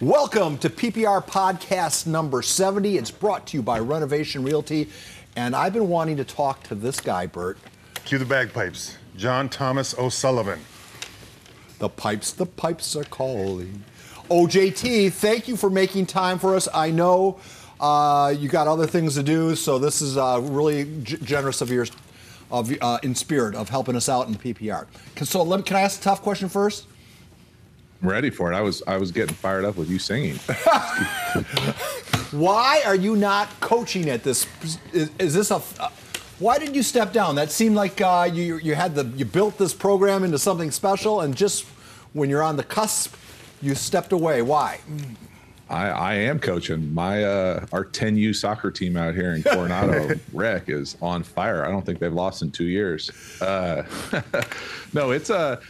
Welcome to PPR Podcast number 70. It's brought to you by Renovation Realty. And I've been wanting to talk to this guy, Bert. Cue the bagpipes. John Thomas O'Sullivan. The pipes, the pipes are calling. OJT, thank you for making time for us. I know uh, you got other things to do, so this is uh, really g- generous of yours, of uh, in spirit of helping us out in PPR. Can, so let can I ask a tough question first? Ready for it. I was I was getting fired up with you singing. Why are you not coaching at this? Is, is this a? Uh, why did you step down? That seemed like uh, you you had the you built this program into something special, and just when you're on the cusp, you stepped away. Why? I, I am coaching. My uh, our 10U soccer team out here in Coronado Rec is on fire. I don't think they've lost in two years. Uh, no, it's a.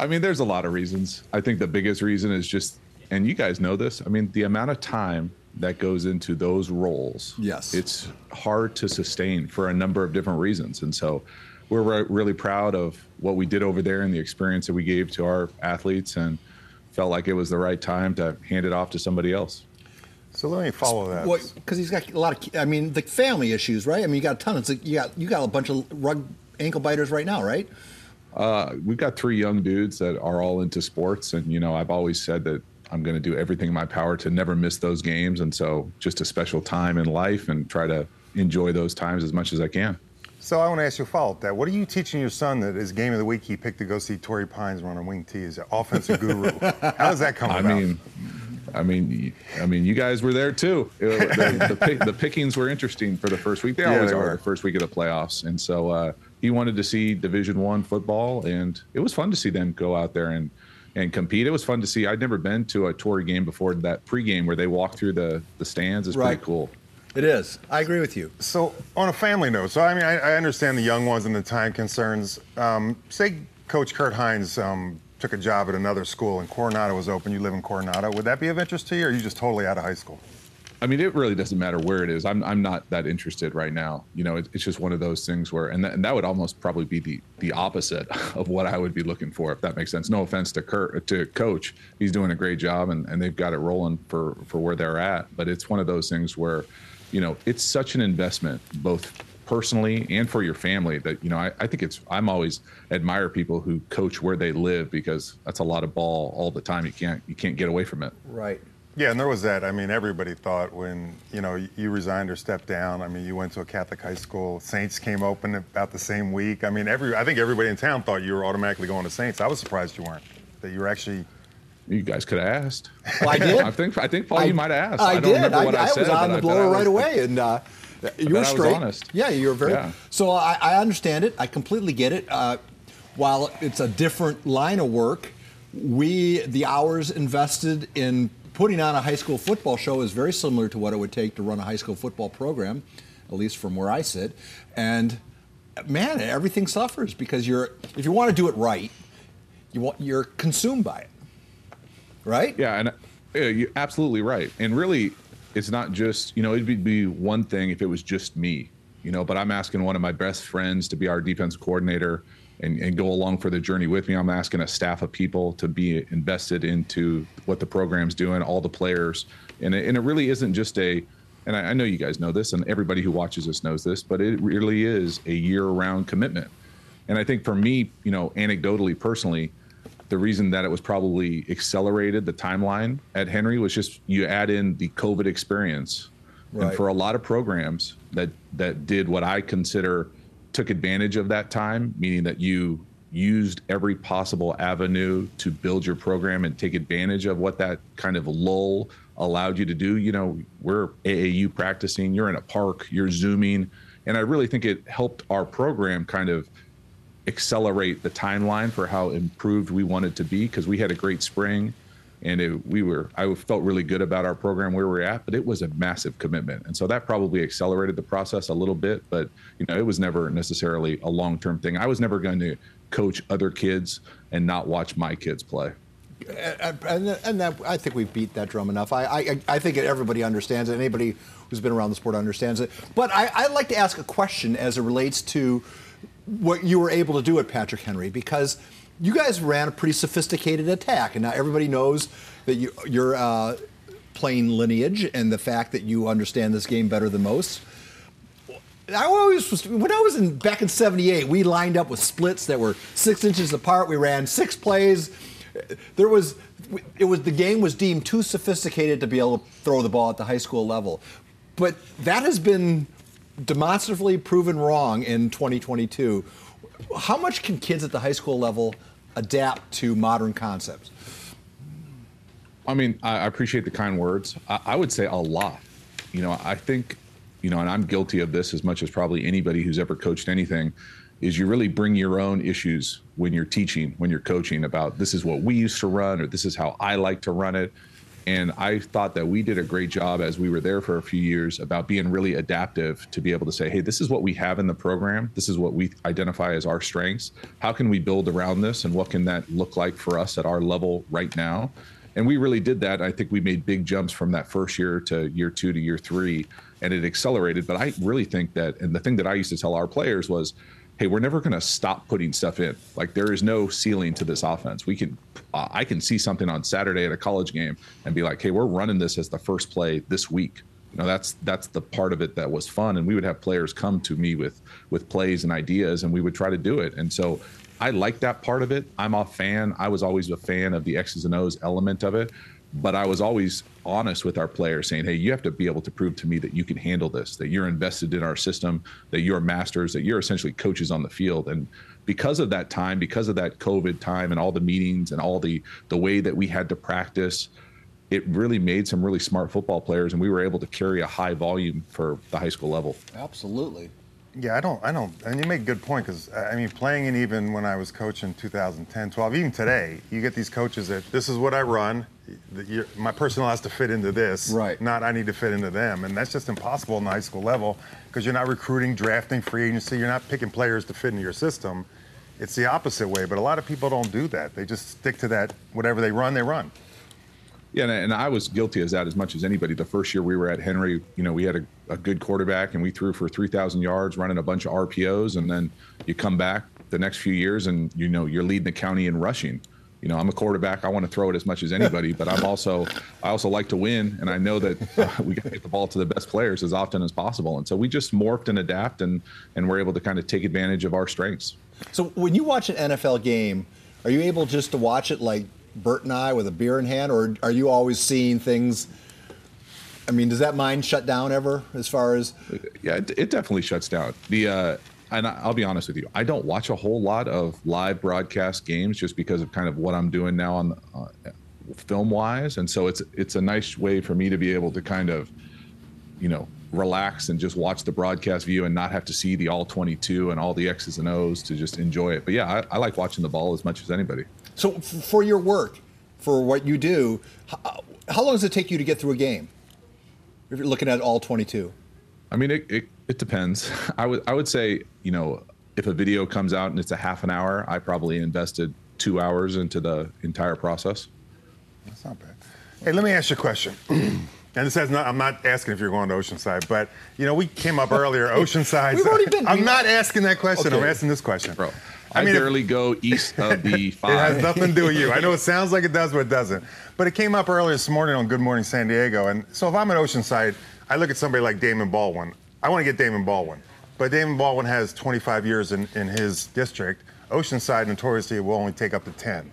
I mean, there's a lot of reasons. I think the biggest reason is just, and you guys know this. I mean, the amount of time that goes into those roles. Yes, it's hard to sustain for a number of different reasons, and so we're re- really proud of what we did over there and the experience that we gave to our athletes, and felt like it was the right time to hand it off to somebody else. So let me follow that. Because he's got a lot of, I mean, the family issues, right? I mean, you got a ton. Of, you got you got a bunch of rug ankle biters right now, right? Uh, we've got three young dudes that are all into sports, and you know, I've always said that I'm going to do everything in my power to never miss those games, and so just a special time in life, and try to enjoy those times as much as I can. So I want to ask you a follow up that. What are you teaching your son that his game of the week he picked to go see Torrey Pines run on wing-T is an offensive guru? How does that come I about? mean, I mean, I mean, you guys were there too. the, the, pick, the, pickings were interesting for the first week. They yeah, always they are were. the first week of the playoffs, and so uh, he wanted to see Division One football, and it was fun to see them go out there and and compete. It was fun to see. I'd never been to a Torrey game before that pregame where they walk through the the stands. It's right. pretty cool. It is. I agree with you. So, on a family note, so I mean, I, I understand the young ones and the time concerns. Um, say, Coach Kurt Hines um, took a job at another school and Coronado was open. You live in Coronado. Would that be of interest to you, or are you just totally out of high school? I mean, it really doesn't matter where it is. I'm I'm not that interested right now. You know, it, it's just one of those things where, and that, and that would almost probably be the the opposite of what I would be looking for, if that makes sense. No offense to Kurt, to Coach, he's doing a great job, and, and they've got it rolling for for where they're at. But it's one of those things where, you know, it's such an investment, both personally and for your family that you know I, I, think it's i'm always admire people who coach where they live because that's a lot of ball all the time you can't you can't get away from it right yeah, and there was that. I mean, everybody thought when you know you resigned or stepped down. I mean, you went to a Catholic high school. Saints came open about the same week. I mean, every I think everybody in town thought you were automatically going to Saints. I was surprised you weren't. That you were actually. You guys could have asked. Well, I did. I think I think Paul, I, you might have asked. I, I don't did. remember what I, I said. was on the blower right away, and uh, you were straight. honest. Yeah, you were very. Yeah. So I, I, understand it. I completely get it. Uh, while it's a different line of work, we the hours invested in putting on a high school football show is very similar to what it would take to run a high school football program, at least from where I sit. And man, everything suffers because you're if you want to do it right, you want you're consumed by it, right? Yeah, and uh, you're absolutely right. And really, it's not just you know it'd be one thing if it was just me, you know. But I'm asking one of my best friends to be our defense coordinator and, and go along for the journey with me. I'm asking a staff of people to be invested into what the program's doing, all the players, and it, and it really isn't just a. And I, I know you guys know this, and everybody who watches this knows this, but it really is a year-round commitment. And I think for me, you know, anecdotally, personally, the reason that it was probably accelerated the timeline at Henry was just you add in the COVID experience, right. and for a lot of programs that that did what I consider took advantage of that time, meaning that you used every possible avenue to build your program and take advantage of what that kind of lull allowed you to do. You know, we're AAU practicing, you're in a park, you're Zooming. And I really think it helped our program kind of accelerate the timeline for how improved we wanted to be because we had a great spring and it, we were i felt really good about our program where we're at but it was a massive commitment and so that probably accelerated the process a little bit but you know it was never necessarily a long-term thing i was never going to coach other kids and not watch my kids play and, and that, I think we beat that drum enough. I, I, I think everybody understands it. Anybody who's been around the sport understands it. But I, I'd like to ask a question as it relates to what you were able to do at Patrick Henry, because you guys ran a pretty sophisticated attack, and now everybody knows that you, you're uh, playing lineage and the fact that you understand this game better than most. I always was when I was in back in '78. We lined up with splits that were six inches apart. We ran six plays. There was it was the game was deemed too sophisticated to be able to throw the ball at the high school level, but that has been demonstrably proven wrong in 2022. How much can kids at the high school level adapt to modern concepts? I mean, I appreciate the kind words. I, would say a lot. You know, I think, you know, and I'm guilty of this as much as probably anybody who's ever coached anything, is you really bring your own issues when you're teaching, when you're coaching about this is what we used to run or this is how I like to run it. And I thought that we did a great job as we were there for a few years about being really adaptive to be able to say, hey, this is what we have in the program. This is what we identify as our strengths. How can we build around this? And what can that look like for us at our level right now? And we really did that. I think we made big jumps from that first year to year two to year three, and it accelerated. But I really think that, and the thing that I used to tell our players was, hey, we're never going to stop putting stuff in. Like there is no ceiling to this offense. We can, uh, I can see something on Saturday at a college game and be like, hey, we're running this as the first play this week. You know, that's that's the part of it that was fun, and we would have players come to me with with plays and ideas, and we would try to do it. And so, I like that part of it. I'm a fan. I was always a fan of the X's and O's element of it but I was always honest with our players saying, hey, you have to be able to prove to me that you can handle this, that you're invested in our system, that you're masters, that you're essentially coaches on the field. And because of that time, because of that COVID time and all the meetings and all the the way that we had to practice, it really made some really smart football players and we were able to carry a high volume for the high school level. Absolutely. Yeah, I don't, I don't, and you make a good point because I mean, playing in even when I was coaching 2010, 12, even today, you get these coaches that this is what I run. My personnel has to fit into this, right? Not I need to fit into them, and that's just impossible in the high school level because you're not recruiting, drafting, free agency. You're not picking players to fit into your system. It's the opposite way, but a lot of people don't do that. They just stick to that. Whatever they run, they run. Yeah, and, I was guilty as that as much as anybody. The first year we were at Henry, you know, we had a, a good quarterback and we threw for 3,000 yards, running a bunch of RPOs, and then you come back the next few years and you know you're leading the county in rushing. You know, I'm a quarterback. I want to throw it as much as anybody, but I'm also I also like to win, and I know that uh, we got to get the ball to the best players as often as possible. And so we just morphed and adapt, and and we're able to kind of take advantage of our strengths. So when you watch an NFL game, are you able just to watch it like Bert and I with a beer in hand, or are you always seeing things? I mean, does that mind shut down ever? As far as yeah, it, it definitely shuts down. The uh, and I'll be honest with you, I don't watch a whole lot of live broadcast games just because of kind of what I'm doing now on uh, film wise, and so it's it's a nice way for me to be able to kind of, you know, relax and just watch the broadcast view and not have to see the all 22 and all the X's and O's to just enjoy it. But yeah, I, I like watching the ball as much as anybody. So, for your work, for what you do, how, uh, how long does it take you to get through a game? If you're looking at all 22. I mean, it, it, it depends. I would I would say you know if a video comes out and it's a half an hour, I probably invested two hours into the entire process. That's not bad. Hey, let me ask you a question. and this has not, I'm not asking if you're going to Oceanside, but you know, we came up earlier, Oceanside. We've already been. I'm not asking that question. Okay. I'm asking this question. Bro. I, I mean, barely if, go east of the five. it has nothing to do with you. I know it sounds like it does, but it doesn't. But it came up earlier this morning on Good Morning San Diego. And so if I'm at Oceanside, I look at somebody like Damon Baldwin. I want to get Damon Baldwin. But Damon Baldwin has 25 years in, in his district. Oceanside notoriously will only take up to 10.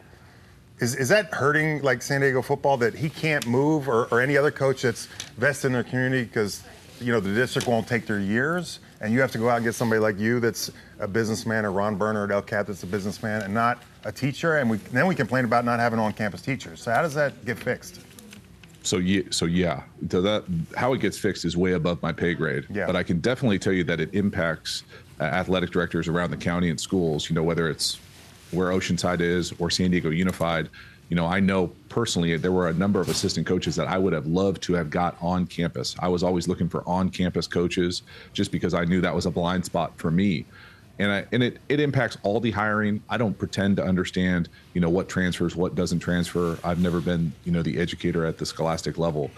Is, is that hurting like San Diego football that he can't move or, or any other coach that's vested in their community because you know the district won't take their years? And you have to go out and get somebody like you that's a businessman or Ron Burner at El Cap that's a businessman and not a teacher, and we, then we complain about not having on-campus teachers. So how does that get fixed? So yeah, so yeah, so that how it gets fixed is way above my pay grade. Yeah. But I can definitely tell you that it impacts uh, athletic directors around the county and schools. You know, whether it's where Oceanside is or San Diego Unified you know, I know personally there were a number of assistant coaches that I would have loved to have got on campus. I was always looking for on campus coaches just because I knew that was a blind spot for me. And, I, and it, it impacts all the hiring. I don't pretend to understand, you know, what transfers, what doesn't transfer. I've never been, you know, the educator at the scholastic level,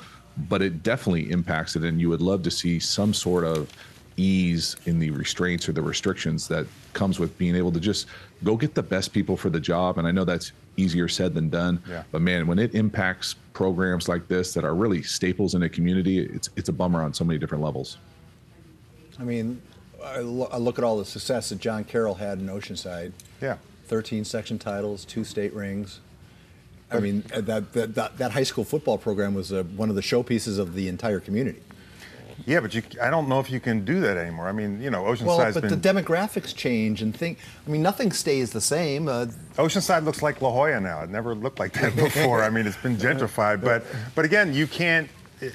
but it definitely impacts it. And you would love to see some sort of ease in the restraints or the restrictions that comes with being able to just go get the best people for the job. And I know that's easier said than done. Yeah. But man, when it impacts programs like this that are really staples in a community, it's it's a bummer on so many different levels. I mean, I, lo- I look at all the success that John Carroll had in Oceanside. Yeah. 13 section titles, two state rings. I mean, that, that, that, that high school football program was uh, one of the showpieces of the entire community. Yeah, but you, I don't know if you can do that anymore. I mean, you know, Oceanside's Well, but been the demographics change and think. I mean, nothing stays the same. Uh, Oceanside looks like La Jolla now. It never looked like that before. I mean, it's been gentrified, but but again, you can't.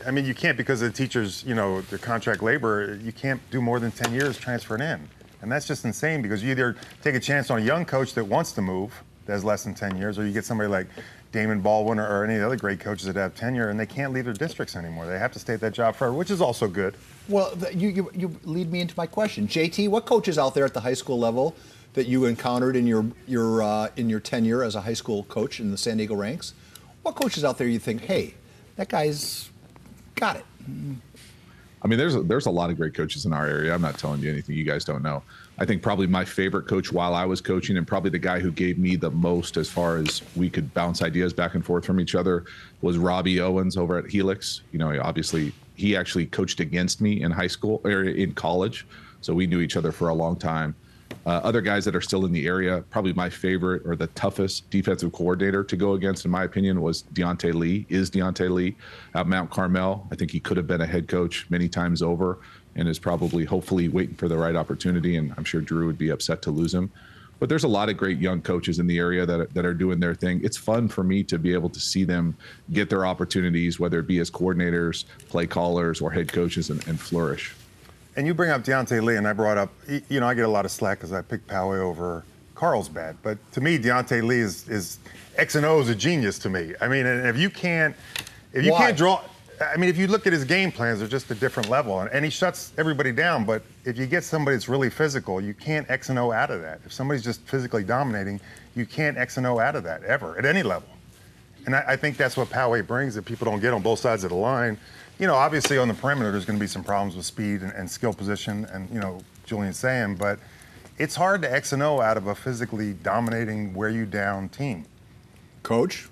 I mean, you can't because the teachers, you know, the contract labor. You can't do more than ten years transferring in, and that's just insane because you either take a chance on a young coach that wants to move, that has less than ten years, or you get somebody like Damon Baldwin or, or any of the other great coaches that have tenure, and they can't leave their districts anymore. They have to stay at that job forever, which is also good. well, th- you, you you lead me into my question, JT. What coaches out there at the high school level that you encountered in your your uh, in your tenure as a high school coach in the San Diego ranks? What coaches out there you think, hey, that guy's got it? I mean, there's a, there's a lot of great coaches in our area. I'm not telling you anything you guys don't know. I think probably my favorite coach while I was coaching, and probably the guy who gave me the most as far as we could bounce ideas back and forth from each other, was Robbie Owens over at Helix. You know, obviously he actually coached against me in high school or in college, so we knew each other for a long time. Uh, other guys that are still in the area, probably my favorite or the toughest defensive coordinator to go against, in my opinion, was Deontay Lee. Is Deontay Lee at Mount Carmel? I think he could have been a head coach many times over, and is probably, hopefully, waiting for the right opportunity. And I'm sure Drew would be upset to lose him. But there's a lot of great young coaches in the area that are, that are doing their thing. It's fun for me to be able to see them get their opportunities, whether it be as coordinators, play callers, or head coaches, and, and flourish. And you bring up Deontay Lee, and I brought up, you know, I get a lot of slack because I picked Poway over Carlsbad. But to me, Deontay Lee is, is X and O is a genius to me. I mean, if you can't, if you Why? can't draw, I mean, if you look at his game plans, they're just a different level. And, and he shuts everybody down. But if you get somebody that's really physical, you can't X and O out of that. If somebody's just physically dominating, you can't X and O out of that ever at any level. And I, I think that's what Poway brings that people don't get on both sides of the line. You know, obviously on the perimeter, there's going to be some problems with speed and, and skill position, and you know, Julian's saying, but it's hard to X and O out of a physically dominating, wear you down team. Coach,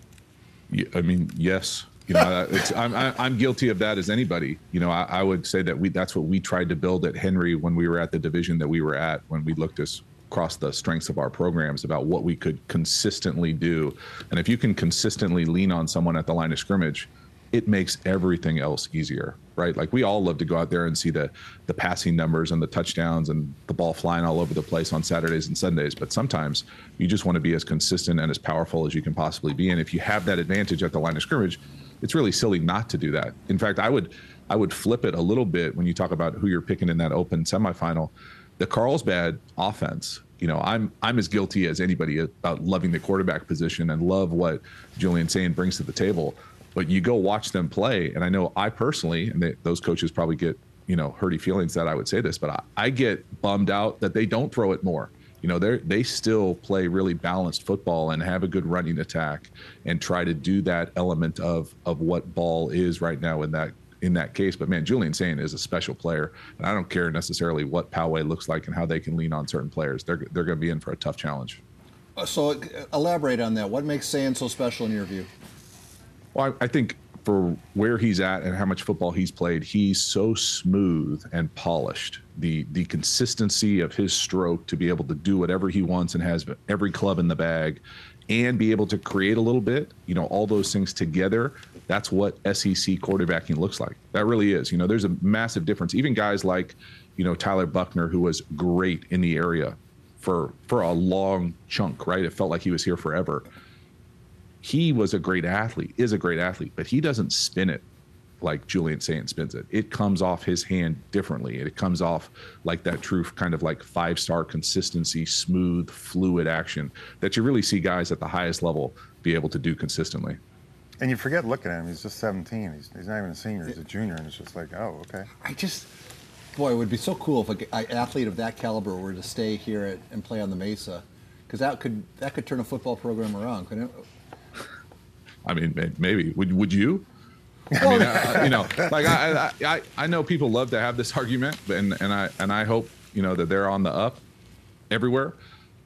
Yeah, I mean, yes. You know, uh, it's, I'm, I'm guilty of that as anybody. You know, I, I would say that we that's what we tried to build at Henry when we were at the division that we were at when we looked us across the strengths of our programs about what we could consistently do. And if you can consistently lean on someone at the line of scrimmage, it makes everything else easier, right? Like we all love to go out there and see the the passing numbers and the touchdowns and the ball flying all over the place on Saturdays and Sundays, but sometimes you just want to be as consistent and as powerful as you can possibly be. And if you have that advantage at the line of scrimmage, it's really silly not to do that. In fact, I would I would flip it a little bit when you talk about who you're picking in that open semifinal. The Carlsbad offense, you know, I'm I'm as guilty as anybody about loving the quarterback position and love what Julian Sayin brings to the table. But you go watch them play, and I know I personally, and they, those coaches probably get you know hurty feelings that I would say this, but I, I get bummed out that they don't throw it more. You know, they they still play really balanced football and have a good running attack and try to do that element of of what ball is right now in that in that case. But man, Julian Sayin is a special player, and I don't care necessarily what Poway looks like and how they can lean on certain players. They're they're going to be in for a tough challenge. Uh, so uh, elaborate on that. What makes Sayin so special in your view? Well, I, I think for where he's at and how much football he's played, he's so smooth and polished. The the consistency of his stroke to be able to do whatever he wants and has every club in the bag, and be able to create a little bit. You know, all those things together. That's what SEC quarterbacking looks like. That really is. You know, there's a massive difference. Even guys like, you know, Tyler Buchner, who was great in the area for for a long chunk. Right, it felt like he was here forever he was a great athlete, is a great athlete, but he doesn't spin it like Julian Sayin spins it. It comes off his hand differently. It comes off like that true kind of like five star consistency, smooth, fluid action that you really see guys at the highest level be able to do consistently. And you forget looking at him, he's just 17. He's, he's not even a senior, he's a junior, and it's just like, oh, okay. I just, boy, it would be so cool if a g- an athlete of that caliber were to stay here at, and play on the Mesa, because that could that could turn a football program around, couldn't it? I mean, maybe would would you? I mean, I, you know, like I, I, I know people love to have this argument, and and I and I hope you know that they're on the up everywhere.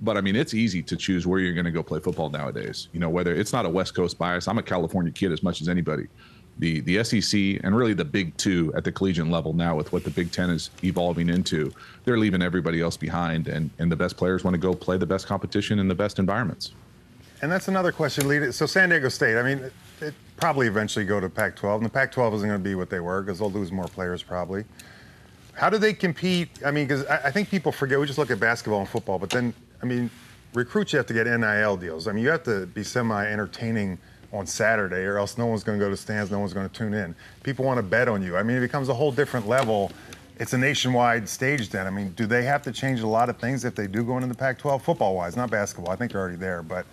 But I mean, it's easy to choose where you're going to go play football nowadays. You know, whether it's not a West Coast bias. I'm a California kid as much as anybody. The the SEC and really the Big Two at the collegiate level now, with what the Big Ten is evolving into, they're leaving everybody else behind, and and the best players want to go play the best competition in the best environments. And that's another question, Lee. So San Diego State, I mean, it, probably eventually go to Pac-12, and the Pac-12 isn't going to be what they were because they'll lose more players probably. How do they compete? I mean, because I, I think people forget. We just look at basketball and football, but then, I mean, recruits you have to get NIL deals. I mean, you have to be semi-entertaining on Saturday, or else no one's going to go to stands, no one's going to tune in. People want to bet on you. I mean, it becomes a whole different level. It's a nationwide stage then. I mean, do they have to change a lot of things if they do go into the Pac-12, football-wise, not basketball? I think they're already there, but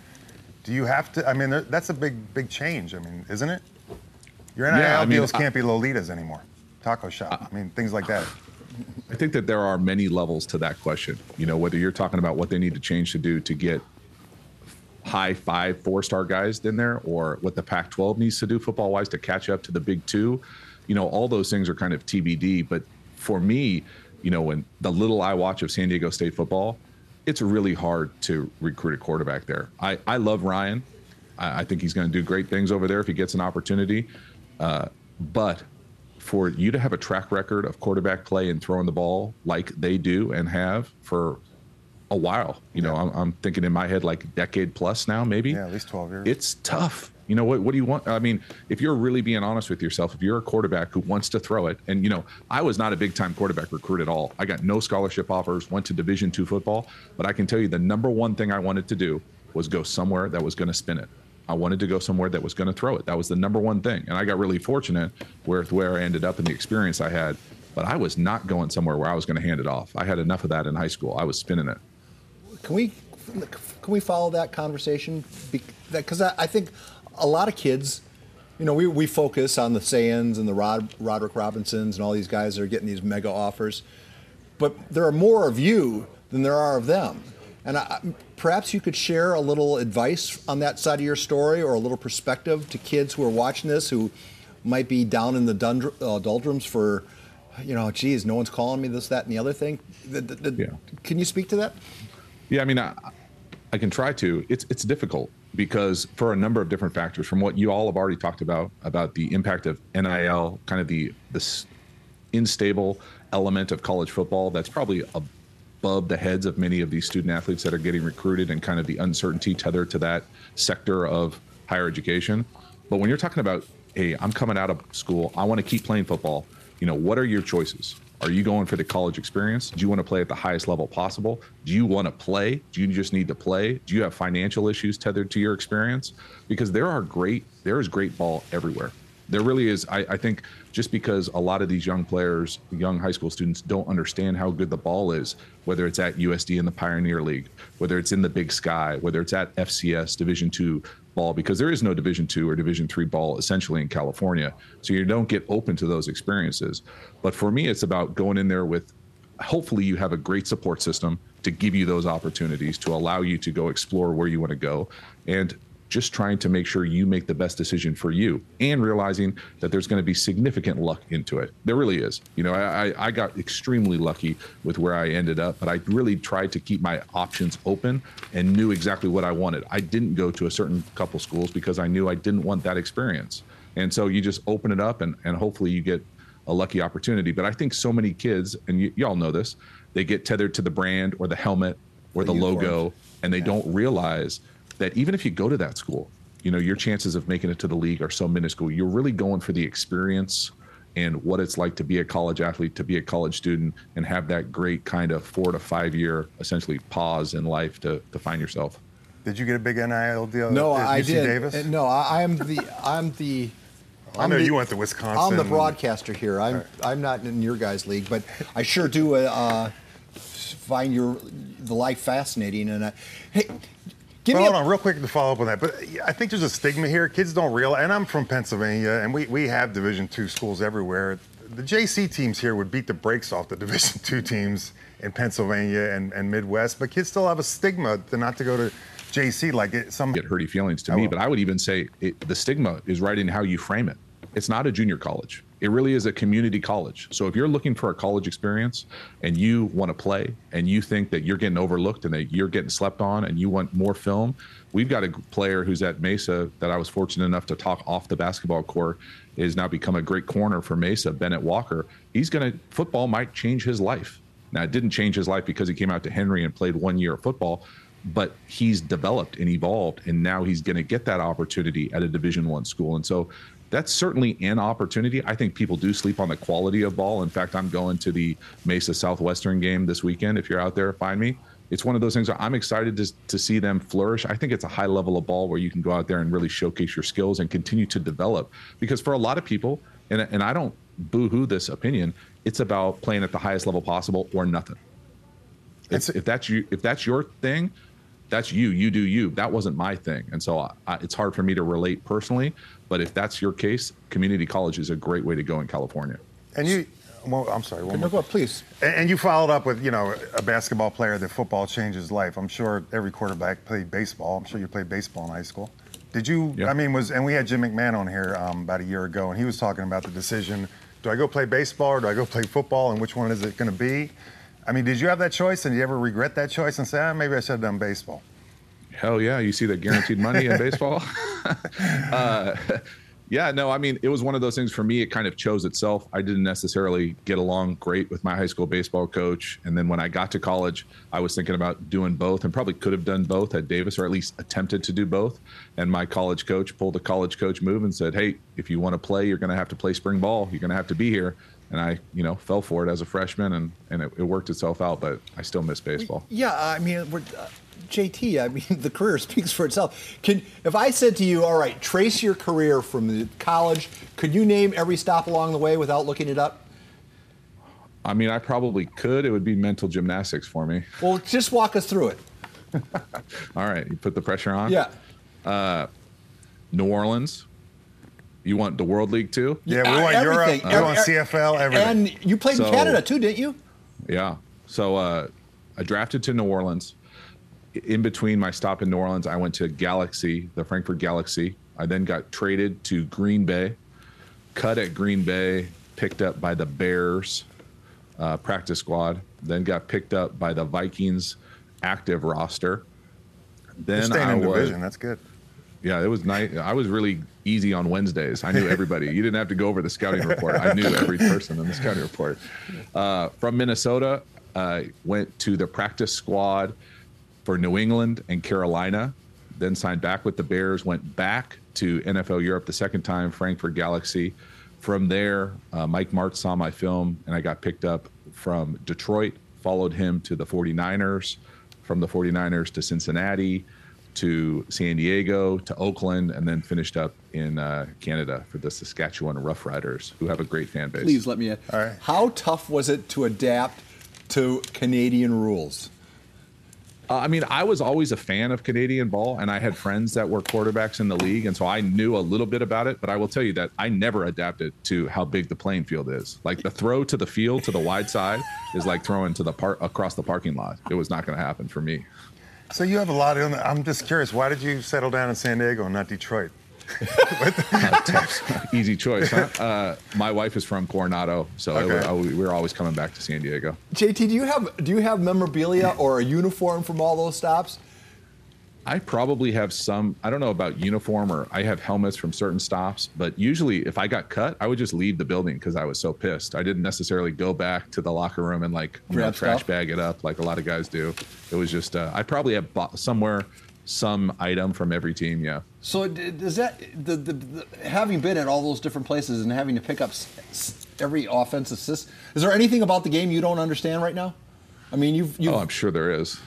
do you have to? I mean, that's a big, big change. I mean, isn't it? Your NIL Yeah, I mean, deals I- can't be Lolitas anymore. Taco shop. I mean, things like that. I think that there are many levels to that question. You know, whether you're talking about what they need to change to do to get high five, four star guys in there, or what the Pac 12 needs to do football wise to catch up to the big two, you know, all those things are kind of TBD. But for me, you know, when the little I watch of San Diego State football, it's really hard to recruit a quarterback there. I, I love Ryan. I, I think he's going to do great things over there if he gets an opportunity. Uh, but for you to have a track record of quarterback play and throwing the ball like they do and have for a while, you know, I'm, I'm thinking in my head like decade plus now, maybe. Yeah, at least 12 years. It's tough. You know what? What do you want? I mean, if you're really being honest with yourself, if you're a quarterback who wants to throw it, and you know, I was not a big time quarterback recruit at all. I got no scholarship offers. Went to Division two football, but I can tell you the number one thing I wanted to do was go somewhere that was going to spin it. I wanted to go somewhere that was going to throw it. That was the number one thing, and I got really fortunate with where I ended up and the experience I had. But I was not going somewhere where I was going to hand it off. I had enough of that in high school. I was spinning it. Can we can we follow that conversation? Because I, I think a lot of kids, you know, we, we focus on the Sayins and the Rod, Roderick Robinsons and all these guys that are getting these mega offers, but there are more of you than there are of them. And I, perhaps you could share a little advice on that side of your story or a little perspective to kids who are watching this who might be down in the dundr- uh, doldrums for, you know, geez, no one's calling me this, that, and the other thing. The- the- the- Yeah. Can you speak to that? Yeah, I mean, I, I can try to. It's it's difficult because for a number of different factors, from what you all have already talked about about the impact of NIL, kind of the this unstable element of college football that's probably above the heads of many of these student athletes that are getting recruited, and kind of the uncertainty tethered to that sector of higher education. But when you're talking about, hey, I'm coming out of school, I want to keep playing football. You know, what are your choices? Are you going for the college experience? Do you want to play at the highest level possible? Do you want to play? Do you just need to play? Do you have financial issues tethered to your experience? Because there are great, there is great ball everywhere. There really is. I, I think just because a lot of these young players, young high school students, don't understand how good the ball is, whether it's at USD in the Pioneer League, whether it's in the Big Sky, whether it's at FCS Division two ball, because there is no Division two or Division three ball essentially in California, so you don't get open to those experiences. But for me, it's about going in there with. Hopefully, you have a great support system to give you those opportunities to allow you to go explore where you want to go, and just trying to make sure you make the best decision for you and realizing that there's going to be significant luck into it. There really is. You know, I, I got extremely lucky with where I ended up, but I really tried to keep my options open and knew exactly what I wanted. I didn't go to a certain couple schools because I knew I didn't want that experience. And so you just open it up and, and hopefully you get a lucky opportunity. But I think so many kids, and y- y'all know this, they get tethered to the brand or the helmet or The the, logo, and they don't realize that even if you go to that school, you know, your chances of making it to the league are so minuscule. You're really going for the experience and what it's like to be a college athlete, to be a college student, and have that great kind of four to five year essentially pause in life to, to find yourself. Did you get a big NIL deal? No, I UC did. Davis? Uh, No, I, I'm the I'm the. I I'm know the- you went to Wisconsin. I'm the broadcaster here. I'm I'm not in your guys' league, but I sure do uh, uh, find your the life fascinating. And I, hey, give But me hold a, on, real quick to follow up on that. But I think there's a stigma here. Kids don't realize, and I'm from Pennsylvania, and we, we have Division two schools everywhere. The JC teams here would beat the brakes off the Division two teams in Pennsylvania and, and Midwest, but kids still have a stigma to not to go to JC like it, some. Get hurty feelings to I me, will. but I would even say it, the stigma is right in how you frame it. It's not a junior college. It really is a community college. So if you're looking for a college experience and you want to play and you think that you're getting overlooked and that you're getting slept on and you want more film, we've got a player who's at Mesa that I was fortunate enough to talk off the basketball court is now become a great corner for Mesa, Bennett Walker. He's going to football might change his life. Now it didn't change his life because he came out to Henry and played one year of football, but he's developed and evolved and now he's going to get that opportunity at a division one school and so that's certainly an opportunity. I think people do sleep on the quality of ball. In fact, I'm going to the Mesa Southwestern game this weekend. If you're out there, find me. It's one of those things I'm excited to, to see them flourish. I think it's a high level of ball where you can go out there and really showcase your skills and continue to develop. Because for a lot of people, and, and I don't boo hoo this opinion, it's about playing at the highest level possible or nothing. It's, if that's you, if that's your thing, that's you. You do you. That wasn't my thing, and so I, it's hard for me to relate personally. But if that's your case, community college is a great way to go in California. And you, well, I'm sorry. One no, more. go, please. And, and you followed up with, you know, a basketball player that football changed his life. I'm sure every quarterback played baseball. I'm sure you played baseball in high school. Did you? Yeah. I mean, was and we had Jim McMahon on here um, about a year ago, and he was talking about the decision: do I go play baseball or do I go play football, and which one is it going to be? I mean, did you have that choice, and did you ever regret that choice and say, ah, maybe I should have done baseball? Hell yeah, you see that guaranteed money in baseball. uh, yeah, no, I mean, it was one of those things for me. It kind of chose itself. I didn't necessarily get along great with my high school baseball coach. And then when I got to college, I was thinking about doing both and probably could have done both at Davis or at least attempted to do both. And my college coach pulled a college coach move and said, Hey, if you want to play, you're going to have to play spring ball. You're going to have to be here. And I, you know, fell for it as a freshman and, and it, it worked itself out, but I still miss baseball. Yeah, I mean, we're, uh, JT, I mean, the career speaks for itself. Can if I said to you, all right, trace your career from the college, could you name every stop along the way without looking it up? I mean, I probably could. It would be mental gymnastics for me. Well, just walk us through it. All right, you put the pressure on. Yeah. New Orleans. You want the World League too? Yeah, we Uh, want everything. Europe, we want Every- CFL, everything. And you played in Canada too, didn't you? Yeah. So uh, I drafted to New Orleans. In between my stop in New Orleans, I went to Galaxy, the Frankfurt Galaxy. I then got traded to Green Bay, cut at Green Bay, picked up by the Bears uh, practice squad, then got picked up by the Vikings active roster. You're Then staying I in was, division. That's good. yeah, it was nice. I was really easy on Wednesdays. I knew everybody. you didn't have to go over the scouting report. I knew every person in the scouting report. Uh, from Minnesota, I went to the practice squad for New England and Carolina. Then signed back with the Bears. Went back to NFL Europe the second time, Frankfurt Galaxy. From there, uh, Mike Martz saw my film, and I got picked up from Detroit. Followed him to the 49ers. From the 49ers to Cincinnati to San Diego to Oakland, and then finished up in uh, Canada for the Saskatchewan Roughriders, who have a great fan base. Please let me. All right. How tough was it to adapt to Canadian rules? Uh, I mean, I was always a fan of Canadian ball, and I had friends that were quarterbacks in the league, and so I knew a little bit about it. But I will tell you that I never adapted to how big the playing field is. Like the throw to the field to the wide side is like throwing to the part across the parking lot. It was not going to happen for me. So you have a lot of. I'm just curious. Why did you settle down in San Diego and not Detroit? Easy choice, huh? Uh, my wife is from Coronado, so Okay. we are always coming back to San Diego. JT, do you have do you have memorabilia or a uniform from all those stops? I probably have some. I don't know about uniform or I have helmets from certain stops, but usually if I got cut, I would just leave the building because I was so pissed. I didn't necessarily go back to the locker room and like know, trash bag it up like a lot of guys do. It was just uh, I probably have bought somewhere some item from every team. Yeah. So does that the, the, the having been at all those different places and having to pick up s- s- every offensive system, is there anything about the game you don't understand right now? I mean, you've, you've Oh, I'm sure there is.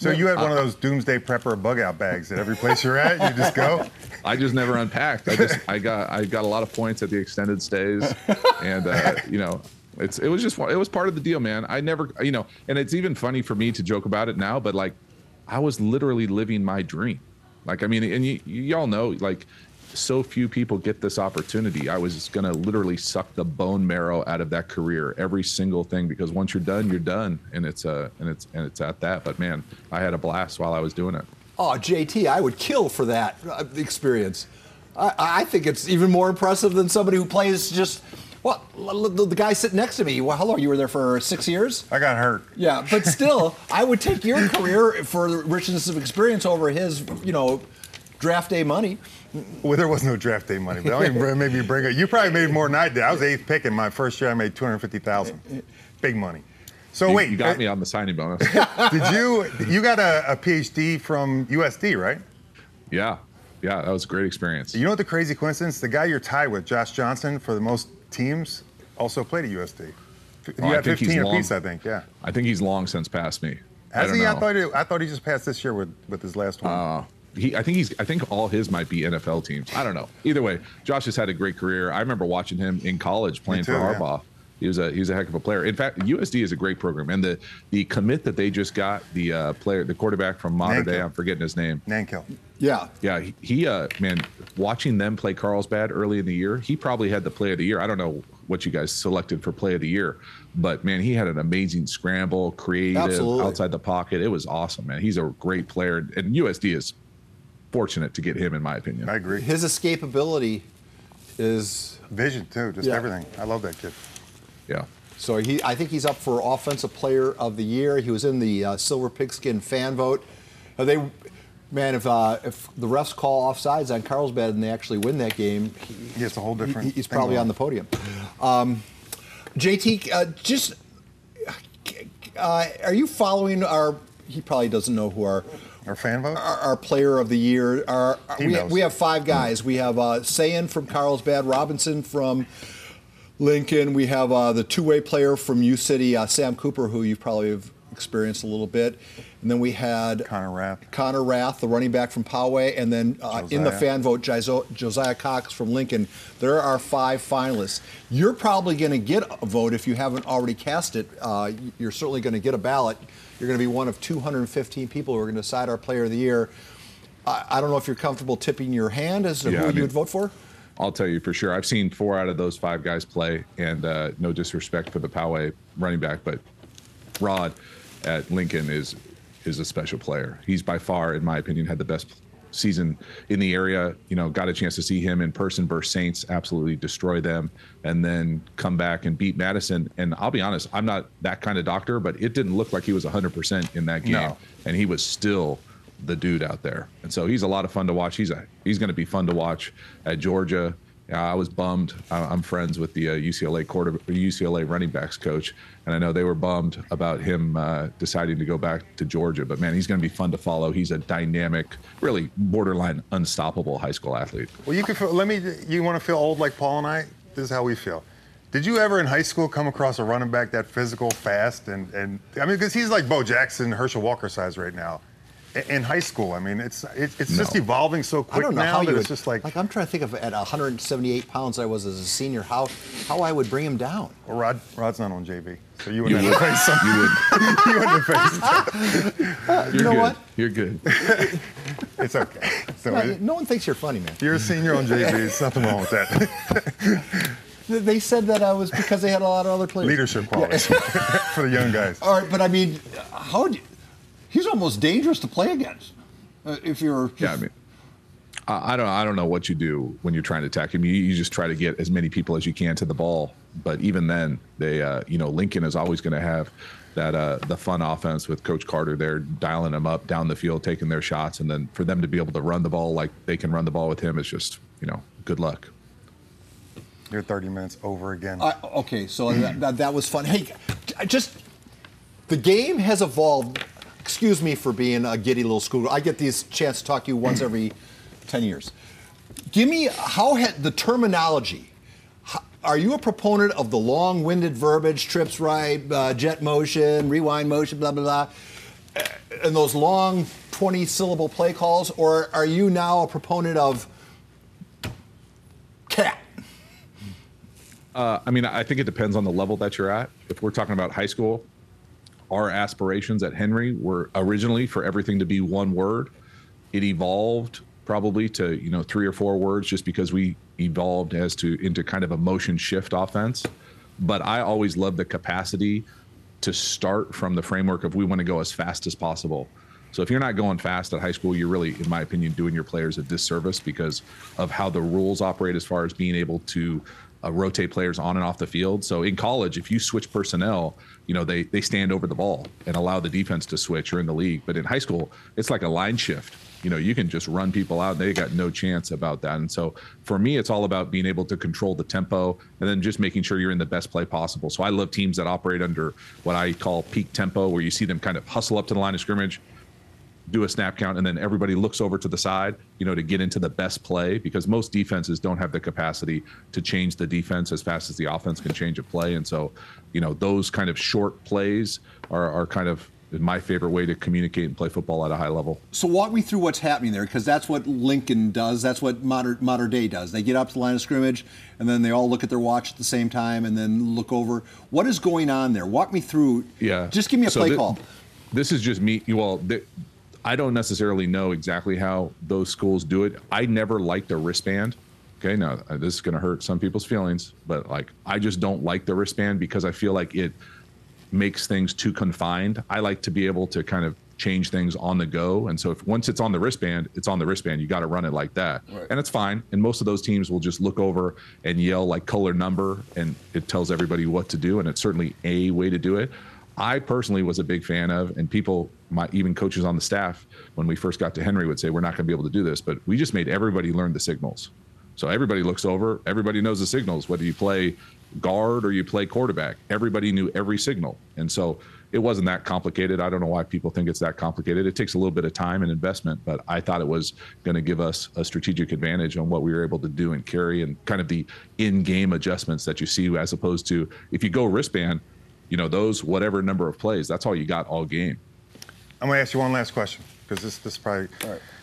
So you had one of those doomsday prepper bug out bags at every place you're at. You just go. I just never unpacked. I just I got I got a lot of points at the extended stays, and uh, you know it's it was just it was part of the deal, man. I never you know, and it's even funny for me to joke about it now, but like I was literally living my dream. Like I mean, and y'all know like so few people get this opportunity. I was gonna literally suck the bone marrow out of that career, every single thing, because once you're done, you're done, and it's uh and it's and it's at that. But man, I had a blast while I was doing it. oh JT, I would kill for that uh, experience. I, I think it's even more impressive than somebody who plays just. Well, the, the guy sitting next to me. Well, hello. You were there for six years. I got hurt. Yeah, but still, I would take your career for the richness of experience over his, you know, draft day money. Well, there was no draft day money, but I mean, maybe you bring it. You probably made more than I did. I was eighth pick in my first year. I made two hundred fifty thousand. Big money. So You- wait, you got uh, me on the signing bonus. did you? You got a, a PhD from USD, right? yeah, yeah, that was a great experience. You know what the crazy coincidence? The guy you're tied with, Josh Johnson, for the most teams, also played at USD. You Oh, I had think he's 15 long. apiece, I think. Yeah. I think he's long since passed me. I Has don't he? I thought he, I thought he just passed this year with, with his last one. Uh, he, I think he's. I think all his might be NFL teams. I don't know. Either way, Josh has had a great career. I remember watching him in college playing too, for yeah. Harbaugh. He was a he was a heck of a player. In fact, USD is a great program, and the the commit that they just got the uh, player, the quarterback from Mater Dei, Nankill. I'm forgetting his name. Nankill. Yeah. Yeah, he, he uh man, watching them play Carlsbad early in the year, he probably had the play of the year. I don't know what you guys selected for play of the year, but man, he had an amazing scramble, creative, Absolutely. outside the pocket. It was awesome, man. He's a great player, and USD is fortunate to get him, in my opinion. I agree. His escapability is Vision too, just Yeah. everything. I love that kid. Yeah. so he. I think he's up for offensive player of the year. He was in the uh, Silver Pigskin fan vote. Uh, they, man, if uh, if the refs call offsides on Carlsbad and they actually win that game, he, Yeah, it's a whole different he- he's probably going on the podium. Um, JT, uh, just uh, are you following our? He probably doesn't know who our Our fan vote? our, our player of the year. Our, He we, knows. we have five guys. We have uh, Sayin from Carlsbad, Robinson from Lincoln. We have uh, the two-way player from U City, uh, Sam Cooper, who you probably have experienced a little bit. And then we had Connor Rath. Connor Rath, the running back from Poway, and then uh, in the fan vote, Josiah, Josiah Cox from Lincoln. There are five finalists. You're probably going to get a vote if you haven't already cast it. Uh, you're certainly going to get a ballot. You're going to be one of 215 people who are going to decide our Player of the Year. I, I don't know if you're comfortable tipping your hand as to Yeah, who I you'd vote for. I'll tell you for sure. I've seen four out of those five guys play, and uh, no disrespect for the Poway running back, but Rod at Lincoln is is a special player. He's by far, in my opinion, had the best season in the area. You know, got a chance to see him in person versus Saints, absolutely destroy them, and then come back and beat Madison. And I'll be honest, I'm not that kind of doctor, but it didn't look like he was 100% in that game, No. and he was still the dude out there. And so he's a lot of fun to watch. He's a he's going to be fun to watch at Georgia. I was bummed. I'm friends with the uh, UCLA quarter UCLA running backs coach, and I know they were bummed about him uh, deciding to go back to Georgia. But man, he's going to be fun to follow. He's a dynamic, really borderline unstoppable high school athlete. Well, you can feel, let me. You want to feel old like Paul and I? This is how we feel. Did you ever in high school come across a running back that physical, fast, and and I mean, because he's like Bo Jackson, Herschel Walker size right now. I- In high school, I mean, it's it, it's just evolving so I don't know now how that you it's would. just like, like I'm trying to think of at 178 pounds I was as a senior, how how I would bring him down. well, Rod Rod's not on JV, so you wouldn't have to face him. You would. you wouldn't have faced him. Uh, you're You know good. what? You're good. It's okay. So No, it- no one thinks you're funny, man. you're a senior on JV. There's nothing wrong with that. They said that I was because they had a lot of other players. Leadership qualities for the young guys. All right, but I mean, how? would you- He's almost dangerous to play against. Uh, if you're, Yeah, I mean, I, I don't, I don't know what you do when you're trying to attack him. You, you just try to get as many people as you can to the ball. But even then, they, uh, you know, Lincoln is always going to have that uh, the fun offense with Coach Carter there, dialing them up down the field, taking their shots, and then for them to be able to run the ball like they can run the ball with him is just, you know, good luck. You're 30 minutes over again. Uh, okay, so that, that, that was fun. Hey, I just the game has evolved. Excuse me for being a giddy little school. I get these chance to talk to you once every ten years. Give me how had the terminology. Are you a proponent of the long-winded verbiage, trips right, uh, jet motion, rewind motion, blah blah blah, uh, and those long twenty-syllable play calls, or are you now a proponent of cat? Uh, I mean, I think it depends on the level that you're at. If we're talking about high school, our aspirations at Henry were originally for everything to be one word. It evolved probably to you know three or four words just because we evolved as to into kind of a motion shift offense. But I always love the capacity to start from the framework of we want to go as fast as possible. So if you're not going fast at high school, you're really, in my opinion, doing your players a disservice because of how the rules operate as far as being able to uh, rotate players on and off the field. So in college, if you switch personnel, you know they they stand over the ball and allow the defense to switch. You're in the league, but in high school, it's like a line shift. You know, you can just run people out. They got no chance about that. And so for me, it's all about being able to control the tempo and then just making sure you're in the best play possible. So I love teams that operate under what I call peak tempo, where you see them kind of hustle up to the line of scrimmage, do a snap count and then everybody looks over to the side, you know, to get into the best play because most defenses don't have the capacity to change the defense as fast as the offense can change a play. And so, you know, those kind of short plays are, are kind of my favorite way to communicate and play football at a high level. So walk me through what's happening there, because that's what Lincoln does. That's what modern modern day does. They get up to the line of scrimmage, and then they all look at their watch at the same time, and then look over. What is going on there? Walk me through. Yeah. Just give me a So play thi- call. This is just me. Well, th- I don't necessarily know exactly how those schools do it. I never liked a wristband. Okay, now uh, this is going to hurt some people's feelings, but like I just don't like the wristband because I feel like it makes things too confined. I like to be able to kind of change things on the go. And so if once it's on the wristband, it's on the wristband. You got to run it like that. And it's fine. And most of those teams will just look over and yell like color number and it tells everybody what to do. And it's certainly a way to do it. I personally was a big fan of, and people, my even coaches on the staff, when we first got to Henry, would say, We're not going to be able to do this. But we just made everybody learn the signals. So everybody looks over, everybody knows the signals, whether you play guard or you play quarterback. Everybody knew every signal. And so it wasn't that complicated. I don't know why people think it's that complicated. It takes a little bit of time and investment, but I thought it was going to give us a strategic advantage on what we were able to do and carry and kind of the in game adjustments that you see as opposed to if you go wristband, you know, those whatever number of plays, that's all you got all game. I'm gonna ask you one last question because this this probably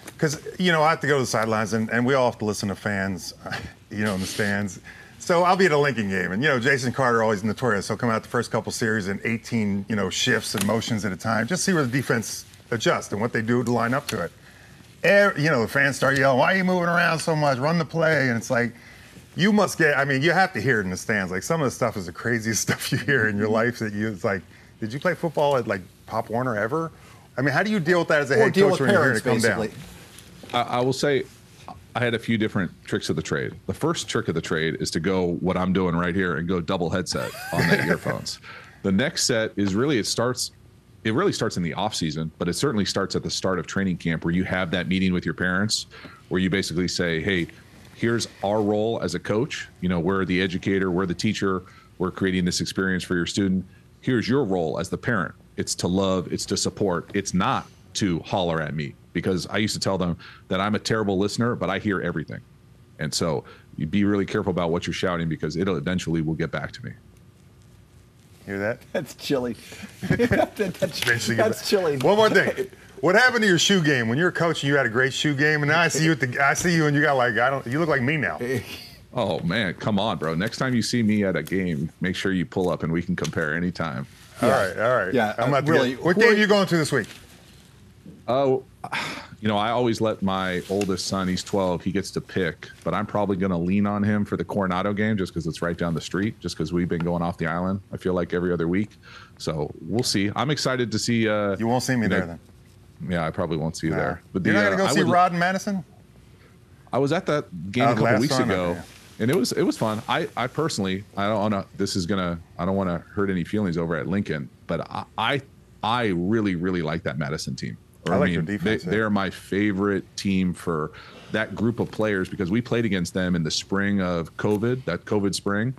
because you know I have to go to the sidelines and, and we all have to listen to fans, you know, in the stands. So I'll be at a Lincoln game, and you know Jason Carter always notorious. He'll come out the first couple series in 18 you know shifts and motions at a time, just see where the defense adjusts and what they do to line up to it. Er- you know the fans start yelling, "Why are you moving around so much? Run the play!" And it's like. You must get. I mean, you have to hear it in the stands. Like some of the stuff is the craziest stuff you hear in your life. That you. It's like, did you play football at like Pop Warner ever? I mean, how do you deal with that as a Or head deal coach with when you're hearing parents, it come basically. down? I, I will say I had a few different tricks of the trade. The first trick of the trade is to go what I'm doing right here and go double headset on the earphones. The next set is really it starts it really starts in the off season, but it certainly starts at the start of training camp where you have that meeting with your parents where you basically say, "Hey, here's our role as a coach. You know, we're the educator, we're the teacher, we're creating this experience for your student. Here's your role as the parent. It's to love, it's to support. It's not to holler at me because I used to tell them that I'm a terrible listener, but I hear everything. And so you be really careful about what you're shouting because it'll eventually will get back to me. Hear that? That's chilly. that's Eventually that's chilly. One more thing. What happened to your shoe game when you were coaching? You had a great shoe game, and now I see you at the. I see you, and you got like I don't. You look like me now. Oh man, come on, bro. Next time you see me at a game, make sure you pull up and we can compare anytime. All right, all right. Yeah, I'm uh, really, Get, what game are are you going to this week? Oh, you know, I always let my oldest son, he's 12, he gets to pick, but I'm probably going to lean on him for the Coronado game just because it's right down the street, just because we've been going off the island, I feel like every other week. So we'll see. I'm excited to see. Uh, You won't see me you know, there then. Yeah, I probably won't see you Nah. there. But You're the, not gonna uh, go I see would- Rod and Madison? I was at that game Oh, a couple weeks time? ago, Okay. And it was it was fun. I I personally I don't want to. This is gonna I don't want to hurt any feelings over at Lincoln, but I I, I really really like that Madison team. Or, I like their defense, They, yeah. They're my favorite team for that group of players because we played against them in the spring of COVID, that COVID spring,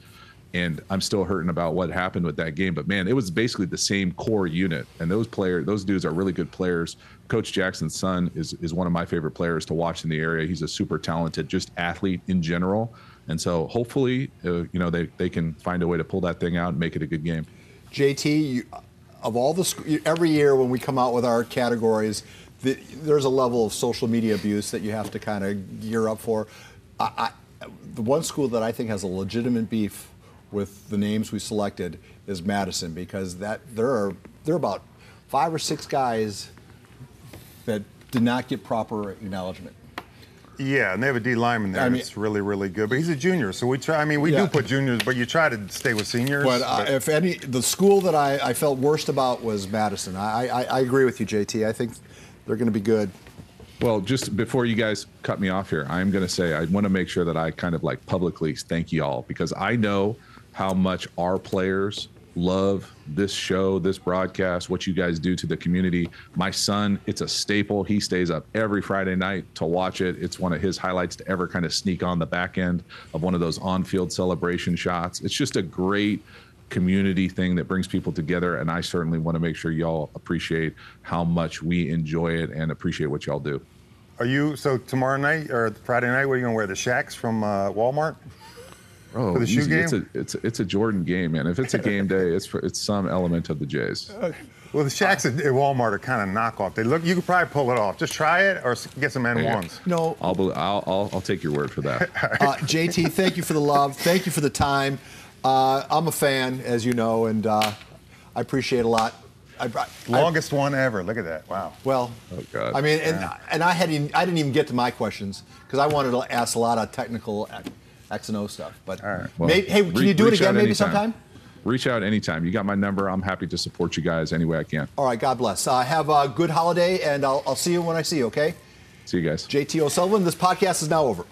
and I'm still hurting about what happened with that game. But man, it was basically the same core unit, and those players, those dudes are really good players. Coach Jackson's son is is one of my favorite players to watch in the area. He's a super talented, just athlete in general, and so hopefully, uh, you know, they they can find a way to pull that thing out and make it a good game. JT, you, of all the every year when we come out with our categories, the, there's a level of social media abuse that you have to kind of gear up for. I, I, the one school that I think has a legitimate beef with the names we selected is Madison because that there are there are about five or six guys that did not get proper acknowledgement. Yeah, and they have a D lineman there. I mean- that's really, really good. But he's a junior, so we try. I mean, we Yeah. do put juniors, but you try to stay with seniors. But uh, if any, the school that I, I felt worst about was Madison. I, I, I agree with you, JT. I think They're going to be good. Well, just before you guys cut me off here, I'm going to say I want to make sure that I kind of like publicly thank you all because I know how much our players love this show, this broadcast, what you guys do to the community. My son, it's a staple. He stays up every Friday night to watch it. It's one of his highlights to ever kind of sneak on the back end of one of those on field celebration shots. It's just a great community thing that brings people together. And I certainly want to make sure y'all appreciate how much we enjoy it and appreciate what y'all do. Are you so tomorrow night or Friday night? What are you gonna wear? The Shaqs from uh, Walmart? Oh, For the shoe easy. It's a it's a, it's a Jordan game, man. If it's a game day, it's for, it's some element of the Jays. Well, the Shaqs at, at Walmart are kind of knockoff. They look. You could probably pull it off. Just try it or get some N1s. No, I'll, bel- I'll I'll I'll take your word for that. uh, JT, thank you for the love. Thank you for the time. Uh, I'm a fan, as you know, and uh, I appreciate a lot. I, I, Longest one ever. Look at that. Wow. well, Oh, God. I mean, and, and I hadn't, I didn't even get to my questions because I wanted to ask a lot of technical X and O stuff. But right. Well, maybe, hey, can re- you do it again maybe anytime. sometime? Reach out anytime. You got my number. I'm happy to support you guys any way I can. All right, God bless. Uh, have a good holiday, and I'll, I'll see you when I see you, okay? See you guys. JT O'Sullivan, this podcast is now over.